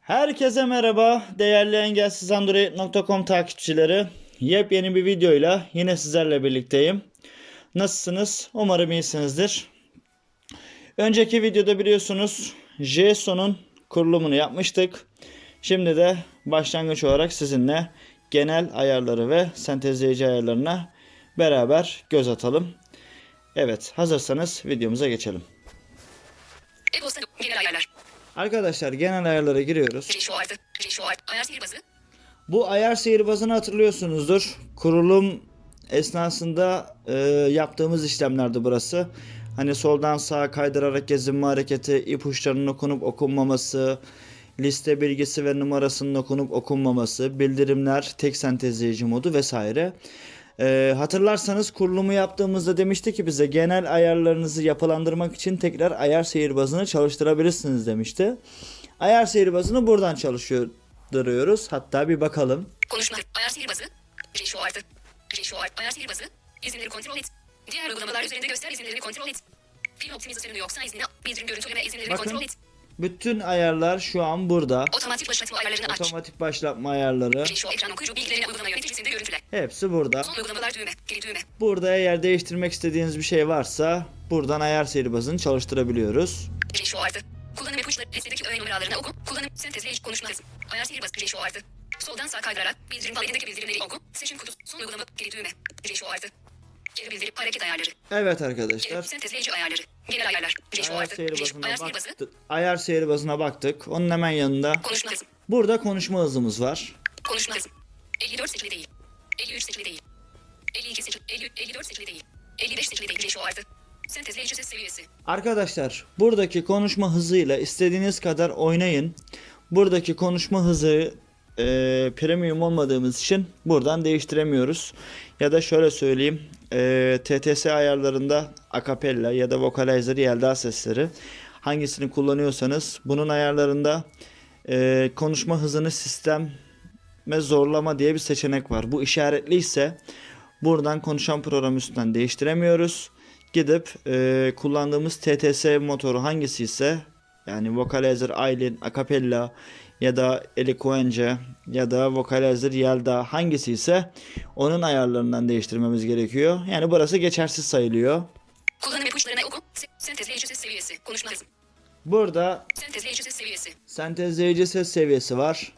Herkese merhaba değerli engelsizandroid.com takipçileri. Yepyeni bir videoyla yine sizlerle birlikteyim. Nasılsınız? Umarım iyisinizdir. Önceki videoda biliyorsunuz JSON'un kurulumunu yapmıştık. Şimdi de başlangıç olarak sizinle genel ayarları ve sentezleyici ayarlarına beraber göz atalım. Evet hazırsanız videomuza geçelim. E-posta. Genel ayarlar. Arkadaşlar genel ayarlara giriyoruz. Bu ayar sihirbazını hatırlıyorsunuzdur. Kurulum esnasında e, yaptığımız işlemlerdi burası. Hani soldan sağa kaydırarak gezinme hareketi, ipuçlarının okunup okunmaması, liste bilgisi ve numarasının okunup okunmaması, bildirimler, tek sentezleyici modu vesaire. E, hatırlarsanız kurulumu yaptığımızda demişti ki bize genel ayarlarınızı yapılandırmak için tekrar ayar sihirbazını çalıştırabilirsiniz demişti. Ayar sihirbazını buradan çalıştırıyoruz. Hatta bir bakalım. Konuşma. Ayar sihirbazı. Giriş o artı. Giriş o artı. Ayar sihirbazı. İzinleri kontrol et. Diğer uygulamalar üzerinde göster izinlerini kontrol et. Film optimizasyonu yoksa iznini bildirim görüntüleme izinlerini Bakın. kontrol et. Bütün ayarlar şu an burada. Otomatik başlatma ayarlarını aç. Otomatik başlatma ayarları Giriş o ekran okuyucu bilgilerini uygulama yöneticisinde görüntüle. hepsi burada. Son uygulamalar düğme. Geri düğme. Burada eğer değiştirmek istediğiniz bir şey varsa buradan ayar sihirbazını çalıştırabiliyoruz. Giriş o artı. Kullanım ipuçları listedeki öğe numaralarını oku. Kullanım sentezleyici konuşma hızı. Ayar sihirbazı. Giriş o artı. Soldan sağ kaydırarak bildirim panelindeki bildirimleri oku. Seçim kutusu. Son uygulama. Geri düğme. Giriş o artı. Geri bildirip hareket ayarları. Evet arkadaşlar. sentezleyici ayarları. Genel ayarlar. Giriş o Ayar sihirbazına Ayar baktık. Ayar sihirbazına baktık. Onun hemen yanında Konuşma hızı. burada konuşma hızımız var. Konuşma hızı. 54 seçili değil. 53 seçili değil. 52 seçili. 50, 54 seçili değil. 55 seçili değil. Giriş o artı. Sentezleyici ses seviyesi. Arkadaşlar buradaki konuşma hızıyla istediğiniz kadar oynayın. Buradaki konuşma hızı e, premium olmadığımız için buradan değiştiremiyoruz. Ya da şöyle söyleyeyim e, TTS ayarlarında acapella ya da vocalizer yelda sesleri hangisini kullanıyorsanız bunun ayarlarında e, konuşma hızını sisteme zorlama diye bir seçenek var. Bu işaretli ise buradan konuşan program üstünden değiştiremiyoruz. Gidip e, kullandığımız TTS motoru hangisi ise yani Vocalizer Aylin, Acapella ya da Eloquence ya da Vocalizer Yelda hangisi ise onun ayarlarından değiştirmemiz gerekiyor. Yani burası geçersiz sayılıyor. Kullanım ipuçlarına oku. Se- sentezleyici ses seviyesi. Konuşma hızı. Burada Sentezleyici ses seviyesi. sentezleyici ses seviyesi var.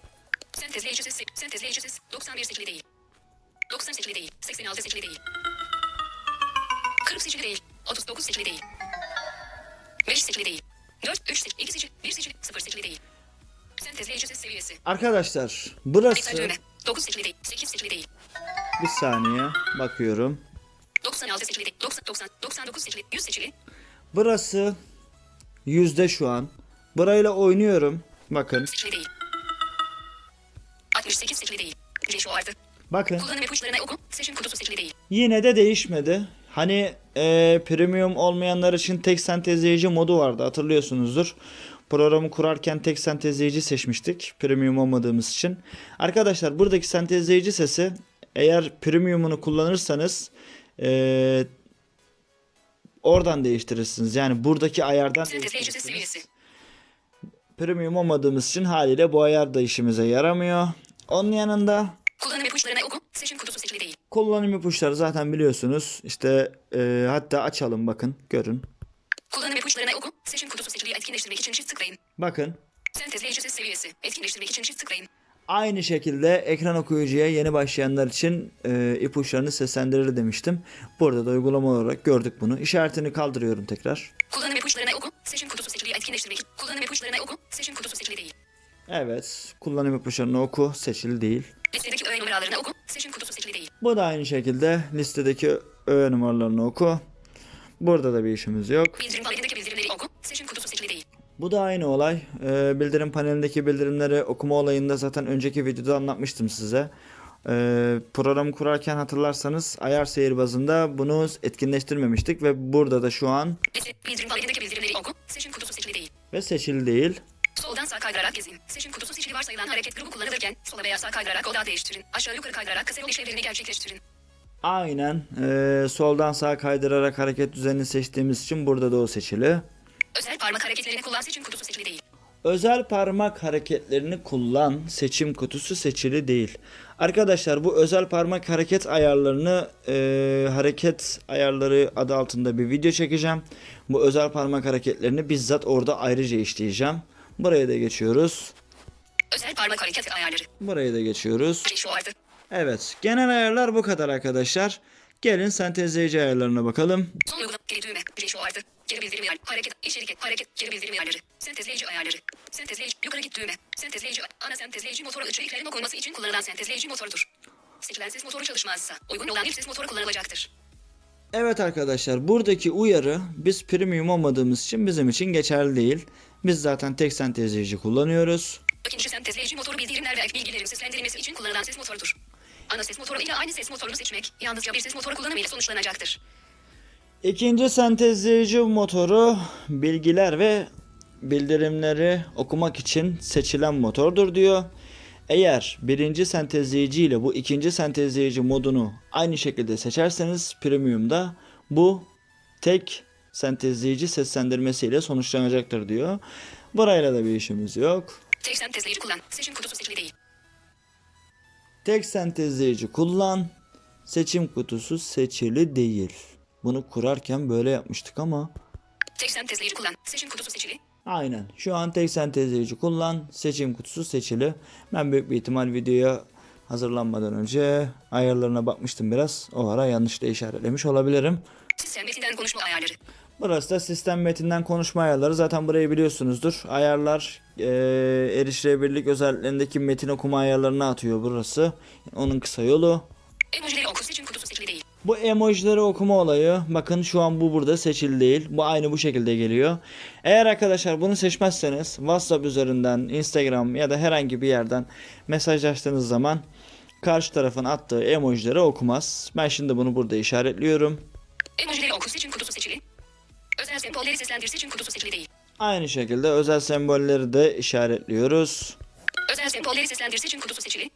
Sentezleyici ses. Sentezleyici ses. 91 seçili değil. 90 seçili değil. 86 seçili değil. 40 seçili değil. 39 seçili değil. 5 seçili değil. 4, 3 seçili, 2 seçili, 1 seçili, 0 seçili değil. Seviyesi. Arkadaşlar burası düğme. 9 seçili değil. 8 seçili değil. bir saniye bakıyorum. 96 seçili değil. 90, 90, 99 seçili, 100 seçili. Burası yüzde şu an. Burayla oynuyorum. Bakın. Seçili değil. 68 seçili değil. Giriş o artı. Bakın. Kullanım ipuçlarına oku. Seçim kutusu seçili değil. Yine de değişmedi. Hani e, premium olmayanlar için tek sentezleyici modu vardı hatırlıyorsunuzdur. Programı kurarken tek sentezleyici seçmiştik premium olmadığımız için. Arkadaşlar buradaki sentezleyici sesi eğer premiumunu kullanırsanız e, oradan değiştirirsiniz. Yani buradaki ayardan değiştirirsiniz. Premium olmadığımız için haliyle bu ayar da işimize yaramıyor. Onun yanında Kullanım ipuçlarına oku. Seçim kutusu seçili değil. kullanım ipuçları zaten biliyorsunuz. İşte e, hatta açalım bakın görün. Kullanım ipuçlarına oku. Seçim kutusu seçiliyi etkinleştirmek için çift tıklayın. Bakın Sentezleyici ses seviyesi. Etkinleştirmek için çift tıklayın. aynı şekilde ekran okuyucuya yeni başlayanlar için e, ipuçlarını seslendirir demiştim. Burada da uygulama olarak gördük bunu. İşaretini kaldırıyorum tekrar. Kullanım ipuçlarına oku. Seçim kutusu seçiliyi etkinleştirmek için. Kullanım ipuçlarına oku. Seçim kutusu seçili değil. Evet kullanım ipuçlarını oku seçili değil. Listedeki öğe numaralarını oku. Seçim kutusu seçili değil. Bu da aynı şekilde listedeki öğe numaralarını oku. Burada da bir işimiz yok. Bildirim panelindeki bildirimleri oku. Seçim kutusu seçili değil. Bu da aynı olay. Ee, bildirim panelindeki bildirimleri okuma olayında zaten önceki videoda anlatmıştım size. Ee, programı kurarken hatırlarsanız ayar sihirbazında bunu etkinleştirmemiştik ve burada da şu an bildirim panelindeki bildirimleri oku. Seçim kutusu seçili değil. ve seçili değil. Soldan sağ kaydırarak gezin. Seçim kutusu seçili varsayılan hareket grubu kullanılırken sola veya sağ kaydırarak odağı değiştirin. Aşağı yukarı kaydırarak kısa yol işlevlerini gerçekleştirin. Aynen ee, soldan sağa kaydırarak hareket düzenini seçtiğimiz için burada da o seçili. Özel parmak hareketlerini kullan seçim kutusu seçili değil. Özel parmak hareketlerini kullan. Seçim kutusu seçili değil. Arkadaşlar bu özel parmak hareket ayarlarını e, hareket ayarları adı altında bir video çekeceğim. Bu özel parmak hareketlerini bizzat orada ayrıca işleyeceğim. Buraya da geçiyoruz. Özel parmak hareket ayarları. Buraya da geçiyoruz. Şu vardı. Evet genel ayarlar bu kadar arkadaşlar. Gelin sentezleyici ayarlarına bakalım. Son uygulama. Geri düğme. Bir şu vardı. Geri bildirim ayarları. Hareket. içerik. Hareket. Geri bildirim ayarları. Sentezleyici ayarları. Sentezleyici. Yukarı git düğme. Sentezleyici. Ana sentezleyici motoru içeriklerin okunması için kullanılan sentezleyici motorudur. Seçilen ses motoru çalışmazsa uygun olan bir ses motoru kullanılacaktır. Evet arkadaşlar buradaki uyarı biz premium olmadığımız için bizim için geçerli değil. Biz zaten tek sentezleyici kullanıyoruz. İkinci sentezleyici motoru bildirimler ve ek bilgilerin seslendirilmesi için kullanılan ses motorudur. Ana ses motoru ile aynı ses motorunu seçmek yalnızca bir ses motoru kullanımıyla sonuçlanacaktır. İkinci sentezleyici motoru bilgiler ve bildirimleri okumak için seçilen motordur diyor. Eğer birinci sentezleyici ile bu ikinci sentezleyici modunu aynı şekilde seçerseniz premiumda bu tek sentezleyici seslendirmesiyle sonuçlanacaktır diyor. Burayla da bir işimiz yok. Tek sentezleyici kullan. Seçim kutusu seçili değil. Tek sentezleyici kullan. Seçim kutusu seçili değil. Bunu kurarken böyle yapmıştık ama Tek sentezleyici kullan. Seçim kutusu seçili. aynen. Şu an tek sentezleyici kullan. Seçim kutusu seçili. Ben büyük bir ihtimal videoya hazırlanmadan önce ayarlarına bakmıştım biraz. O ara yanlışla işaretlemiş olabilirim. Sistem konuşma ayarları. Burası da sistem metinden konuşma ayarları. Zaten burayı biliyorsunuzdur. Ayarlar eee erişilebilirlik özelliklerindeki metin okuma ayarlarını atıyor burası. Onun kısa yolu. Emojileri oku. Seçim kutusu seçili değil. Bu emojileri okuma olayı bakın şu an bu burada seçili değil. Bu aynı bu şekilde geliyor. Eğer arkadaşlar bunu seçmezseniz WhatsApp üzerinden, Instagram ya da herhangi bir yerden mesajlaştığınız zaman karşı tarafın attığı emojileri okumaz. Ben şimdi bunu burada işaretliyorum. Emojileri oku. Seçim sembolleri seslendir. Seçim kutusu seçili değil. Aynı şekilde özel sembolleri de işaretliyoruz. Özel sembolleri seslendir. Seçim kutusu seçili.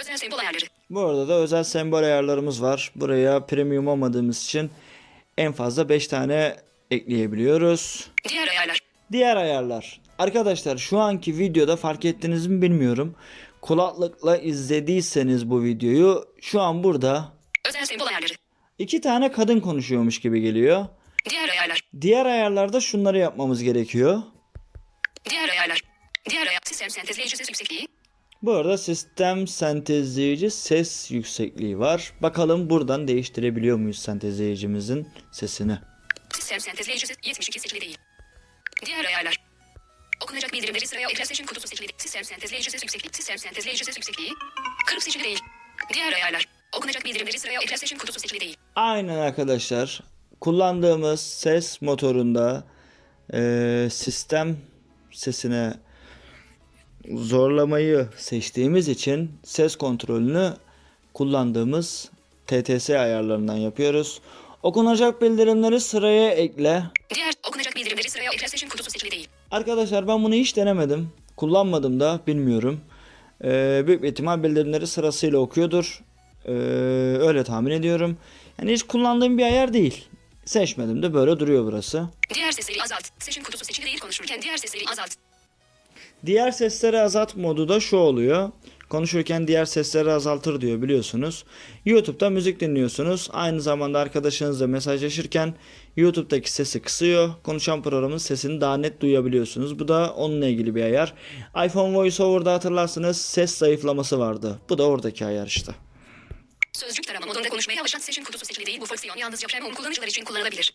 Özel sembol ayarları. Bu arada da özel sembol ayarlarımız var. Buraya premium olmadığımız için en fazla 5 tane ekleyebiliyoruz. Diğer ayarlar. Diğer ayarlar. Arkadaşlar şu anki videoda fark ettiniz mi bilmiyorum. Kulaklıkla izlediyseniz bu videoyu şu an burada Özel sembol ayarları. iki tane kadın konuşuyormuş gibi geliyor. Diğer ayarlar. Diğer ayarlarda şunları yapmamız gerekiyor. Diğer ayarlar. Diğer ayar. Sistem sentezleyici ses yüksekliği. Bu arada sistem sentezleyici ses yüksekliği var. Bakalım buradan değiştirebiliyor muyuz sentezleyicimizin sesini. Sistem sentezleyici ses 72 seçili değil. Diğer ayarlar. Okunacak bildirimleri sıraya ekran seçim kutusu seçili değil. Sistem sentezleyici ses yüksekliği. Sistem sentezleyici ses yüksekliği. Kırık seçili değil. Diğer ayarlar. Okunacak bildirimleri sıraya ekran seçim kutusu seçili değil. Aynen arkadaşlar. Kullandığımız ses motorunda eee, sistem sesine zorlamayı seçtiğimiz için ses kontrolünü kullandığımız TTS ayarlarından yapıyoruz. Okunacak bildirimleri sıraya ekle. Diğer okunacak bildirimleri sıraya ekran seçim kutusu seçili değil. Arkadaşlar ben bunu hiç denemedim. Kullanmadım da bilmiyorum. Ee, büyük bir ihtimal bildirimleri sırasıyla okuyordur. Ee, öyle tahmin ediyorum. Yani hiç kullandığım bir ayar değil. Seçmedim de böyle duruyor burası. Diğer sesleri azalt. Seçim kutusu seçili değil konuşurken diğer sesleri azalt. Diğer sesleri azalt modu da şu oluyor. Konuşurken diğer sesleri azaltır diyor biliyorsunuz. YouTube'da müzik dinliyorsunuz. Aynı zamanda arkadaşınızla mesajlaşırken YouTube'daki sesi kısıyor. Konuşan programın sesini daha net duyabiliyorsunuz. Bu da onunla ilgili bir ayar. iPhone VoiceOver'da hatırlarsınız ses zayıflaması vardı. Bu da oradaki ayar işte. Sözcük tarama modunda konuşmaya alışan seçim kutusu seçili değil. Bu fonksiyon yalnızca premium kullanıcılar için kullanılabilir.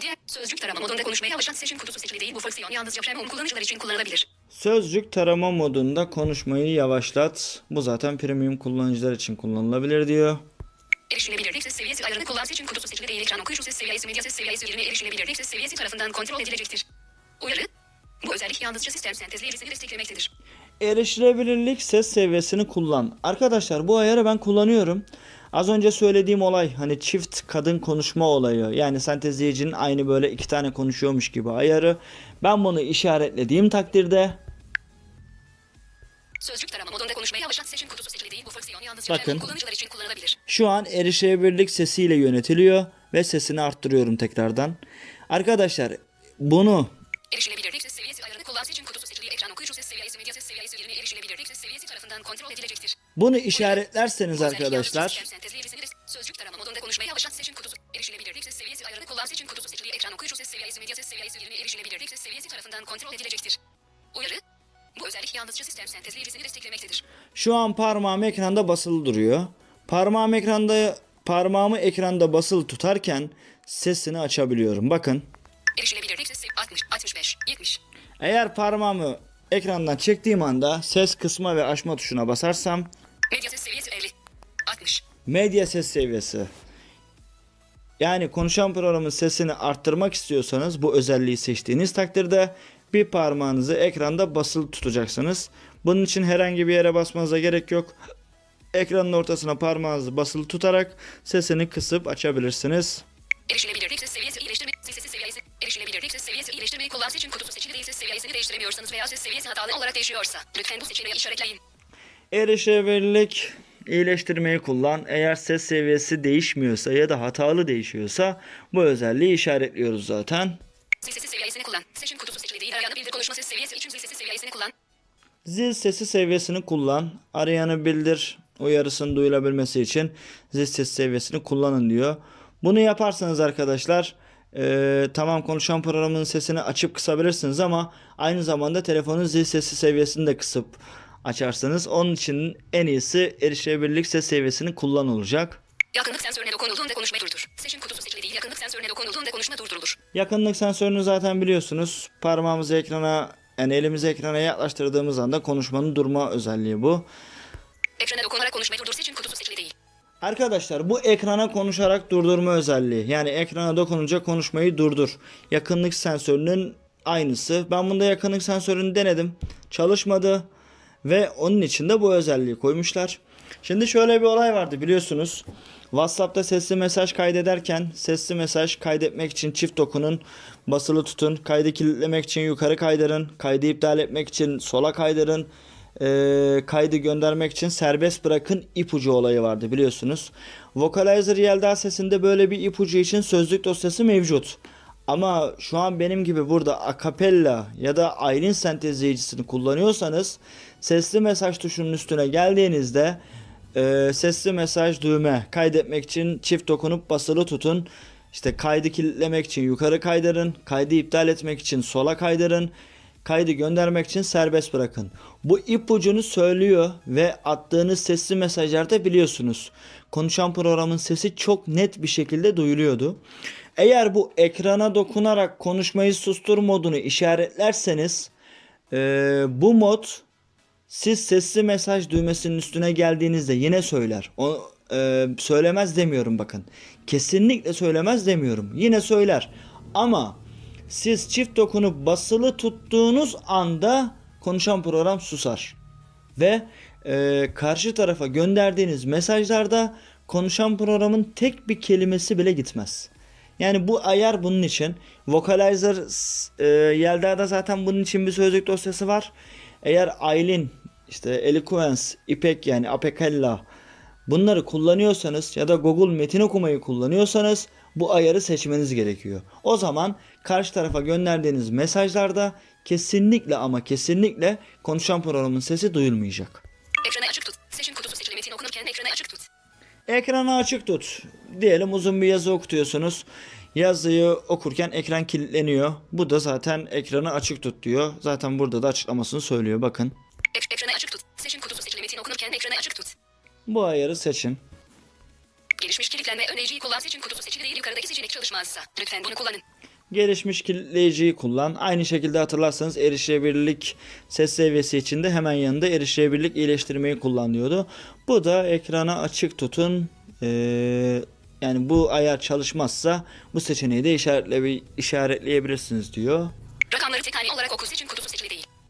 Diğer sözcük tarama modunda konuşmaya alışan seçim kutusu seçili değil. Bu fonksiyon yalnızca premium kullanıcılar için kullanılabilir. Sözcük tarama modunda konuşmayı yavaşlat. Bu zaten premium kullanıcılar için kullanılabilir diyor. Erişilebilirlik ses seviyesi ayarını kullan seçim kutusu seçili değil. Ekran okuyucu ses seviyesi medya ses seviyesi yerine erişilebilirlik ses seviyesi tarafından kontrol edilecektir. Uyarı. Bu özellik yalnızca sistem sentezleyicisini desteklemektedir. Erişilebilirlik ses seviyesini kullan. Arkadaşlar bu ayarı ben kullanıyorum. Az önce söylediğim olay hani çift kadın konuşma olayı yani sentezleyicinin aynı böyle iki tane konuşuyormuş gibi ayarı. Ben bunu işaretlediğim takdirde Sözcük tarama modunda konuşmaya alışan seçim kutusu seçili değil. Bu fonksiyon yalnızca Bakın. kullanıcılar için kullanılabilir. şu an erişilebilirlik sesiyle yönetiliyor ve sesini arttırıyorum tekrardan. Arkadaşlar bunu Erişilebilirlik tarafından kontrol edilecektir. Bunu işaretlerseniz arkadaşlar sözcük tarama modunda konuşmaya başlat seçim kutusu. Erişilebilirlik ses seviyesi ayarını kullan seçim kutusu seçili ekran okuyucu ses seviyesi medya ses seviyesi yerine erişilebilirlik ses seviyesi tarafından kontrol edilecektir. Uyarı. Bu özellik yalnızca sistem sentezleyicisini desteklemektedir. şu an parmağım ekranda basılı duruyor. Parmağım ekranda parmağımı ekranda basılı tutarken sesini açabiliyorum. Bakın. Erişilebilirlik ses sev- 60, 65, 70. Eğer parmağımı ekrandan çektiğim anda ses kısma ve açma tuşuna basarsam Medya ses seviyesi 50, 60. medya ses seviyesi. Yani konuşan programın sesini arttırmak istiyorsanız bu özelliği seçtiğiniz takdirde bir parmağınızı ekranda basılı tutacaksınız. Bunun için herhangi bir yere basmanıza gerek yok. Ekranın ortasına parmağınızı basılı tutarak sesini kısıp açabilirsiniz. Erişilebilirlik seviyesi, erişilebilirlik ses seviyesi iyileştirmeyi kullan seçim kutusu seçili değil ses seviyesini değiştiremiyorsanız veya ses seviyesi hatalı olarak değişiyorsa lütfen bu seçeneği işaretleyin. Erişebilirlik iyileştirmeyi kullan. Eğer ses seviyesi değişmiyorsa ya da hatalı değişiyorsa bu özelliği işaretliyoruz zaten. Zil sesi seviyesini kullan. Seçim kutusu seçili değil arayanı bildir konuşma ses seviyesi için zil sesi seviyesini kullan. Zil sesi seviyesini kullan. Arayanı bildir. Uyarısının duyulabilmesi için zil sesi seviyesini kullanın diyor. Bunu yaparsanız arkadaşlar eee, tamam konuşan programın sesini açıp kısabilirsiniz ama aynı zamanda telefonun zil sesi seviyesini de kısıp açarsınız. Onun için en iyisi erişebilirlik ses seviyesini kullan olacak. Yakınlık sensörüne dokunulduğunda konuşma durdur. Seçim kutusu seçili değil yakınlık sensörüne dokunulduğunda konuşma durdurulur. Yakınlık sensörünü zaten biliyorsunuz. Parmağımızı ekrana yani elimizi ekrana yaklaştırdığımız anda konuşmanın durma özelliği bu. Ekrana dokunarak konuşmayı durdur seçim kutusu. Arkadaşlar bu ekrana konuşarak durdurma özelliği. Yani ekrana dokununca konuşmayı durdur. Yakınlık sensörünün aynısı. Ben bunda yakınlık sensörünü denedim. Çalışmadı. Ve onun için de bu özelliği koymuşlar. Şimdi şöyle bir olay vardı biliyorsunuz. WhatsApp'ta sesli mesaj kaydederken sesli mesaj kaydetmek için çift dokunun, basılı tutun, kaydı kilitlemek için yukarı kaydırın, kaydı iptal etmek için sola kaydırın, eee, kaydı göndermek için serbest bırakın ipucu olayı vardı biliyorsunuz. Vocalizer Yelda sesinde böyle bir ipucu için sözlük dosyası mevcut. Ama şu an benim gibi burada akapella ya da Aylin sentezleyicisini kullanıyorsanız sesli mesaj tuşunun üstüne geldiğinizde e, sesli mesaj düğme kaydetmek için çift dokunup basılı tutun. İşte kaydı kilitlemek için yukarı kaydırın, kaydı iptal etmek için sola kaydırın, kaydı göndermek için serbest bırakın. Bu ipucunu söylüyor ve attığınız sesli mesajlarda biliyorsunuz. Konuşan programın sesi çok net bir şekilde duyuluyordu. Eğer bu ekrana dokunarak konuşmayı sustur modunu işaretlerseniz e, bu mod siz sesli mesaj düğmesinin üstüne geldiğinizde yine söyler. O e, söylemez demiyorum bakın. Kesinlikle söylemez demiyorum. Yine söyler. Ama siz çift dokunup basılı tuttuğunuz anda konuşan program susar. Ve e, karşı tarafa gönderdiğiniz mesajlarda konuşan programın tek bir kelimesi bile gitmez. Yani bu ayar bunun için. Vocalizer e, Yelda'da zaten bunun için bir sözlük dosyası var. Eğer Aylin işte Eloquence, İpek yani Apekella bunları kullanıyorsanız ya da Google metin okumayı kullanıyorsanız bu ayarı seçmeniz gerekiyor. O zaman karşı tarafa gönderdiğiniz mesajlarda kesinlikle ama kesinlikle konuşan programın sesi duyulmayacak. Ekranı açık tut. Seçim kutusu seçili metin okunurken ekranı açık tut. Ekranı açık tut. Diyelim uzun bir yazı okutuyorsunuz. Yazıyı okurken ekran kilitleniyor. Bu da zaten ekranı açık tut diyor. Zaten burada da açıklamasını söylüyor. Bakın. Ek- ekranı açık tut. Seçim kutusu seçili metin okunurken ekranı açık tut. Bu ayarı seçin. Kilitlenme önerici kullan seçim kutusu seçili değil yukarıdaki seçenek çalışmazsa. Lütfen bunu kullanın. Gelişmiş kilitleyiciyi kullan. Aynı şekilde hatırlarsanız erişebilirlik ses seviyesi içinde hemen yanında erişebilirlik iyileştirmeyi kullan diyordu. Bu da ekrana açık tutun. Ee, yani bu ayar çalışmazsa bu seçeneği de işaretle, işaretleyebilirsiniz diyor. Rakamları tek olarak oku seçim kutusu.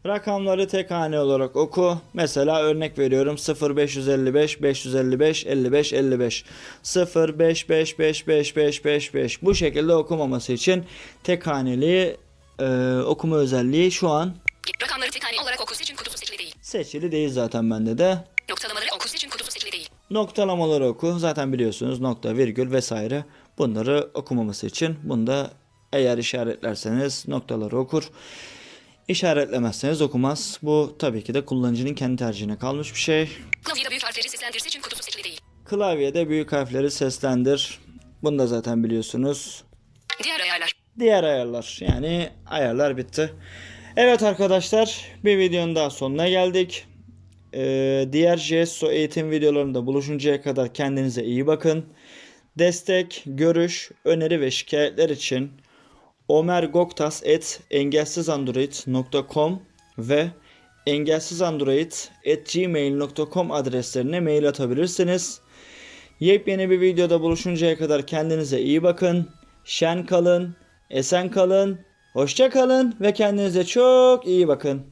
Rakamları tek hane olarak oku. Mesela örnek veriyorum 0555 555 55 55 05555555 bu şekilde okumaması için tek haneli e, okuma özelliği şu an Rakamları tek hane olarak oku seçim kutusu seçili değil. seçili değil zaten bende de. Noktalamaları oku seçim kutusu seçili değil. Noktalamaları oku. Zaten biliyorsunuz nokta, virgül vesaire. Bunları okumaması için bunu da eğer işaretlerseniz noktaları okur. İşaretlemezseniz okumaz. Bu tabii ki de kullanıcının kendi tercihine kalmış bir şey. Klavyede büyük harfleri seslendir seçim kutusu seçili değil. Klavyede büyük harfleri seslendir. Bunu da zaten biliyorsunuz. Diğer ayarlar. Diğer ayarlar yani ayarlar bitti. Evet arkadaşlar bir videonun daha sonuna geldik. Ee, diğer JSO eğitim videolarında buluşuncaya kadar kendinize iyi bakın. Destek, görüş, öneri ve şikayetler için omergoktas.engelsizandroid.com ve engelsizandroid.gmail.com adreslerine mail atabilirsiniz. Yepyeni bir videoda buluşuncaya kadar kendinize iyi bakın. Şen kalın, esen kalın, hoşça kalın ve kendinize çok iyi bakın.